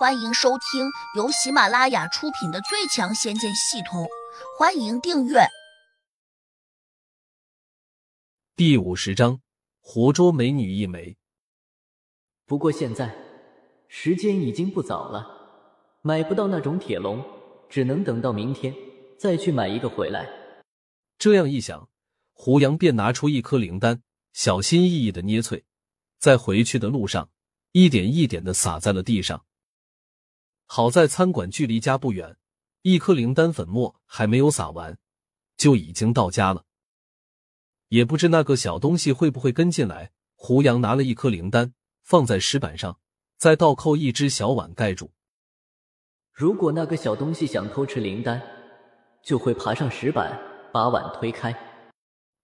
欢迎收听由喜马拉雅出品的《最强仙剑系统》，欢迎订阅。第五十章，活捉美女一枚。不过现在时间已经不早了，买不到那种铁笼，只能等到明天再去买一个回来。这样一想，胡杨便拿出一颗灵丹，小心翼翼的捏碎，在回去的路上一点一点的撒在了地上。好在餐馆距离家不远，一颗灵丹粉末还没有撒完，就已经到家了。也不知那个小东西会不会跟进来。胡杨拿了一颗灵丹放在石板上，再倒扣一只小碗盖住。如果那个小东西想偷吃灵丹，就会爬上石板把碗推开。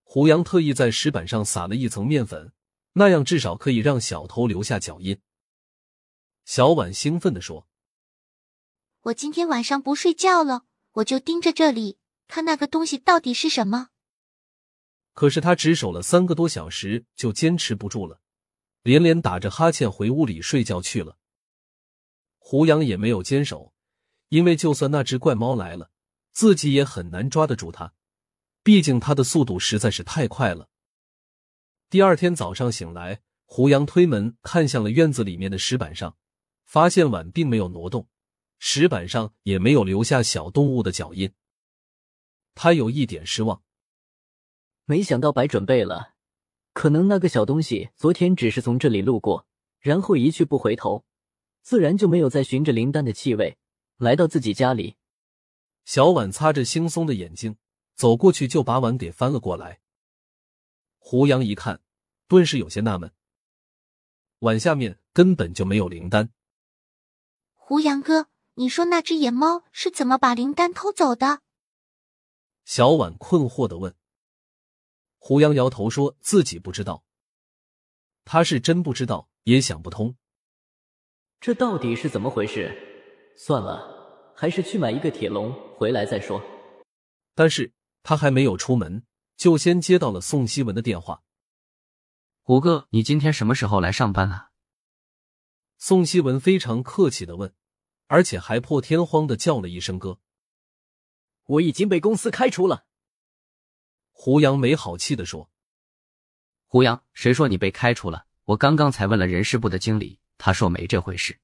胡杨特意在石板上撒了一层面粉，那样至少可以让小偷留下脚印。小婉兴奋地说。我今天晚上不睡觉了，我就盯着这里看那个东西到底是什么。可是他只守了三个多小时，就坚持不住了，连连打着哈欠回屋里睡觉去了。胡杨也没有坚守，因为就算那只怪猫来了，自己也很难抓得住它，毕竟它的速度实在是太快了。第二天早上醒来，胡杨推门看向了院子里面的石板上，发现碗并没有挪动。石板上也没有留下小动物的脚印，他有一点失望。没想到白准备了，可能那个小东西昨天只是从这里路过，然后一去不回头，自然就没有再循着灵丹的气味来到自己家里。小婉擦着惺忪的眼睛，走过去就把碗给翻了过来。胡杨一看，顿时有些纳闷，碗下面根本就没有灵丹。胡杨哥。你说那只野猫是怎么把灵丹偷走的？小婉困惑的问。胡杨摇头说自己不知道，他是真不知道，也想不通，这到底是怎么回事？算了，还是去买一个铁笼回来再说。但是他还没有出门，就先接到了宋希文的电话。胡哥，你今天什么时候来上班啊？宋希文非常客气的问。而且还破天荒的叫了一声哥，我已经被公司开除了。胡杨没好气的说：“胡杨，谁说你被开除了？我刚刚才问了人事部的经理，他说没这回事。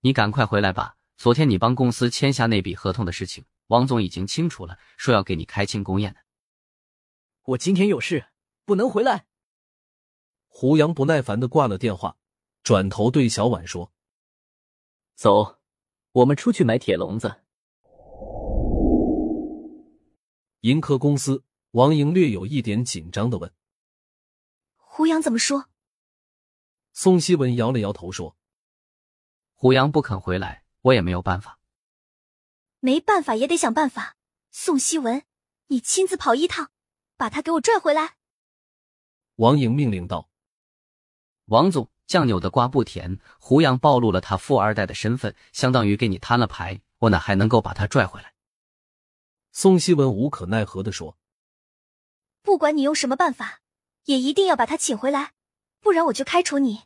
你赶快回来吧。昨天你帮公司签下那笔合同的事情，王总已经清楚了，说要给你开庆功宴的。我今天有事，不能回来。”胡杨不耐烦的挂了电话，转头对小婉说：“走。”我们出去买铁笼子。银科公司，王莹略有一点紧张的问：“胡杨怎么说？”宋希文摇了摇头说：“胡杨不肯回来，我也没有办法。没办法也得想办法。宋希文，你亲自跑一趟，把他给我拽回来。”王莹命令道：“王总。”酱扭的瓜不甜，胡杨暴露了他富二代的身份，相当于给你摊了牌，我哪还能够把他拽回来？宋希文无可奈何的说：“不管你用什么办法，也一定要把他请回来，不然我就开除你。”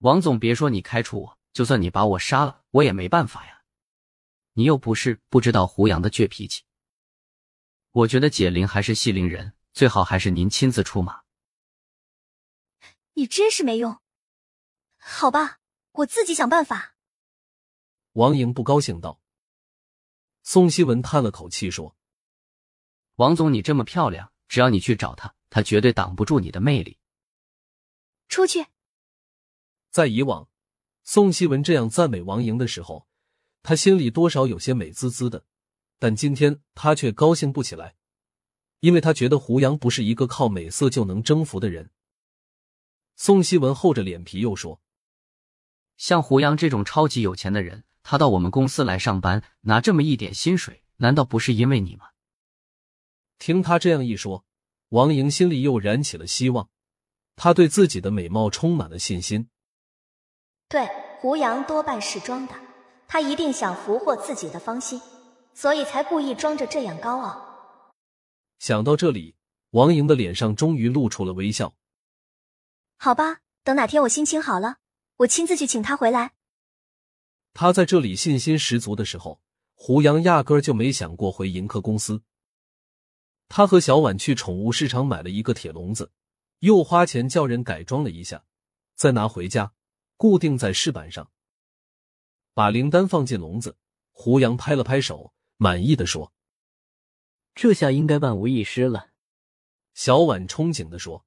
王总，别说你开除我，就算你把我杀了，我也没办法呀。你又不是不知道胡杨的倔脾气。我觉得解铃还是系铃人，最好还是您亲自出马。你真是没用，好吧，我自己想办法。王莹不高兴道。宋希文叹了口气说：“王总，你这么漂亮，只要你去找他，他绝对挡不住你的魅力。”出去。在以往，宋希文这样赞美王莹的时候，他心里多少有些美滋滋的，但今天他却高兴不起来，因为他觉得胡杨不是一个靠美色就能征服的人。宋希文厚着脸皮又说：“像胡杨这种超级有钱的人，他到我们公司来上班，拿这么一点薪水，难道不是因为你吗？”听他这样一说，王莹心里又燃起了希望，她对自己的美貌充满了信心。对，胡杨多半是装的，他一定想俘获自己的芳心，所以才故意装着这样高傲。想到这里，王莹的脸上终于露出了微笑。好吧，等哪天我心情好了，我亲自去请他回来。他在这里信心十足的时候，胡杨压根儿就没想过回盈科公司。他和小婉去宠物市场买了一个铁笼子，又花钱叫人改装了一下，再拿回家固定在饰板上，把灵丹放进笼子。胡杨拍了拍手，满意的说：“这下应该万无一失了。”小婉憧憬的说：“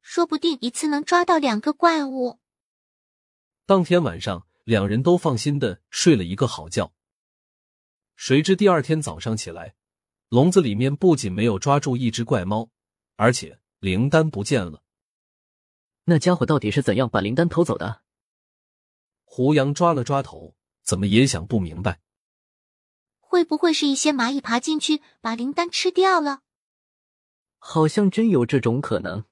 说不定一次能抓到两个怪物。”当天晚上，两人都放心的睡了一个好觉。谁知第二天早上起来，笼子里面不仅没有抓住一只怪猫，而且灵丹不见了。那家伙到底是怎样把灵丹偷走的？胡杨抓了抓头。怎么也想不明白，会不会是一些蚂蚁爬进去把灵丹吃掉了？好像真有这种可能。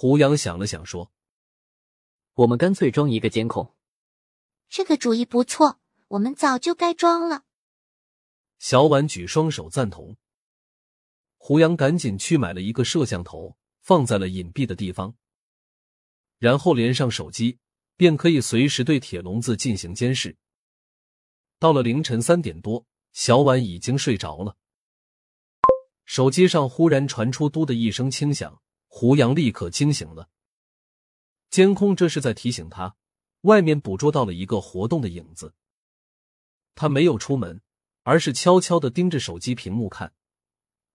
胡杨想了想说：“我们干脆装一个监控。”这个主意不错，我们早就该装了。小婉举双手赞同。胡杨赶紧去买了一个摄像头，放在了隐蔽的地方，然后连上手机。便可以随时对铁笼子进行监视。到了凌晨三点多，小婉已经睡着了。手机上忽然传出“嘟”的一声轻响，胡杨立刻惊醒了。监控这是在提醒他，外面捕捉到了一个活动的影子。他没有出门，而是悄悄的盯着手机屏幕看，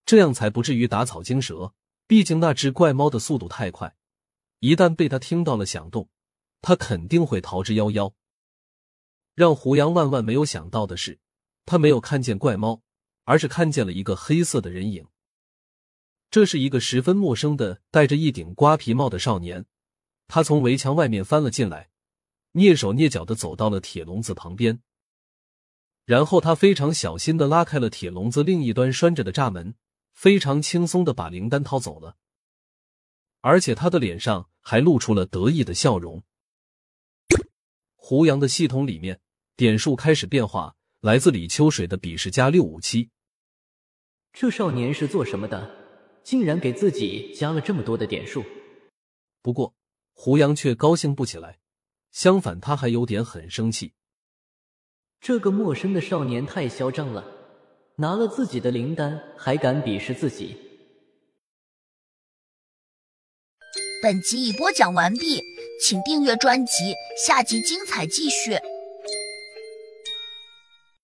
这样才不至于打草惊蛇。毕竟那只怪猫的速度太快，一旦被他听到了响动。他肯定会逃之夭夭。让胡杨万万没有想到的是，他没有看见怪猫，而是看见了一个黑色的人影。这是一个十分陌生的、戴着一顶瓜皮帽的少年。他从围墙外面翻了进来，蹑手蹑脚的走到了铁笼子旁边，然后他非常小心的拉开了铁笼子另一端拴着的栅门，非常轻松的把灵丹掏走了，而且他的脸上还露出了得意的笑容。胡杨的系统里面点数开始变化，来自李秋水的笔试加六五七。这少年是做什么的？竟然给自己加了这么多的点数。不过胡杨却高兴不起来，相反他还有点很生气。这个陌生的少年太嚣张了，拿了自己的灵丹还敢鄙视自己。本集已播讲完毕。请订阅专辑，下集精彩继续。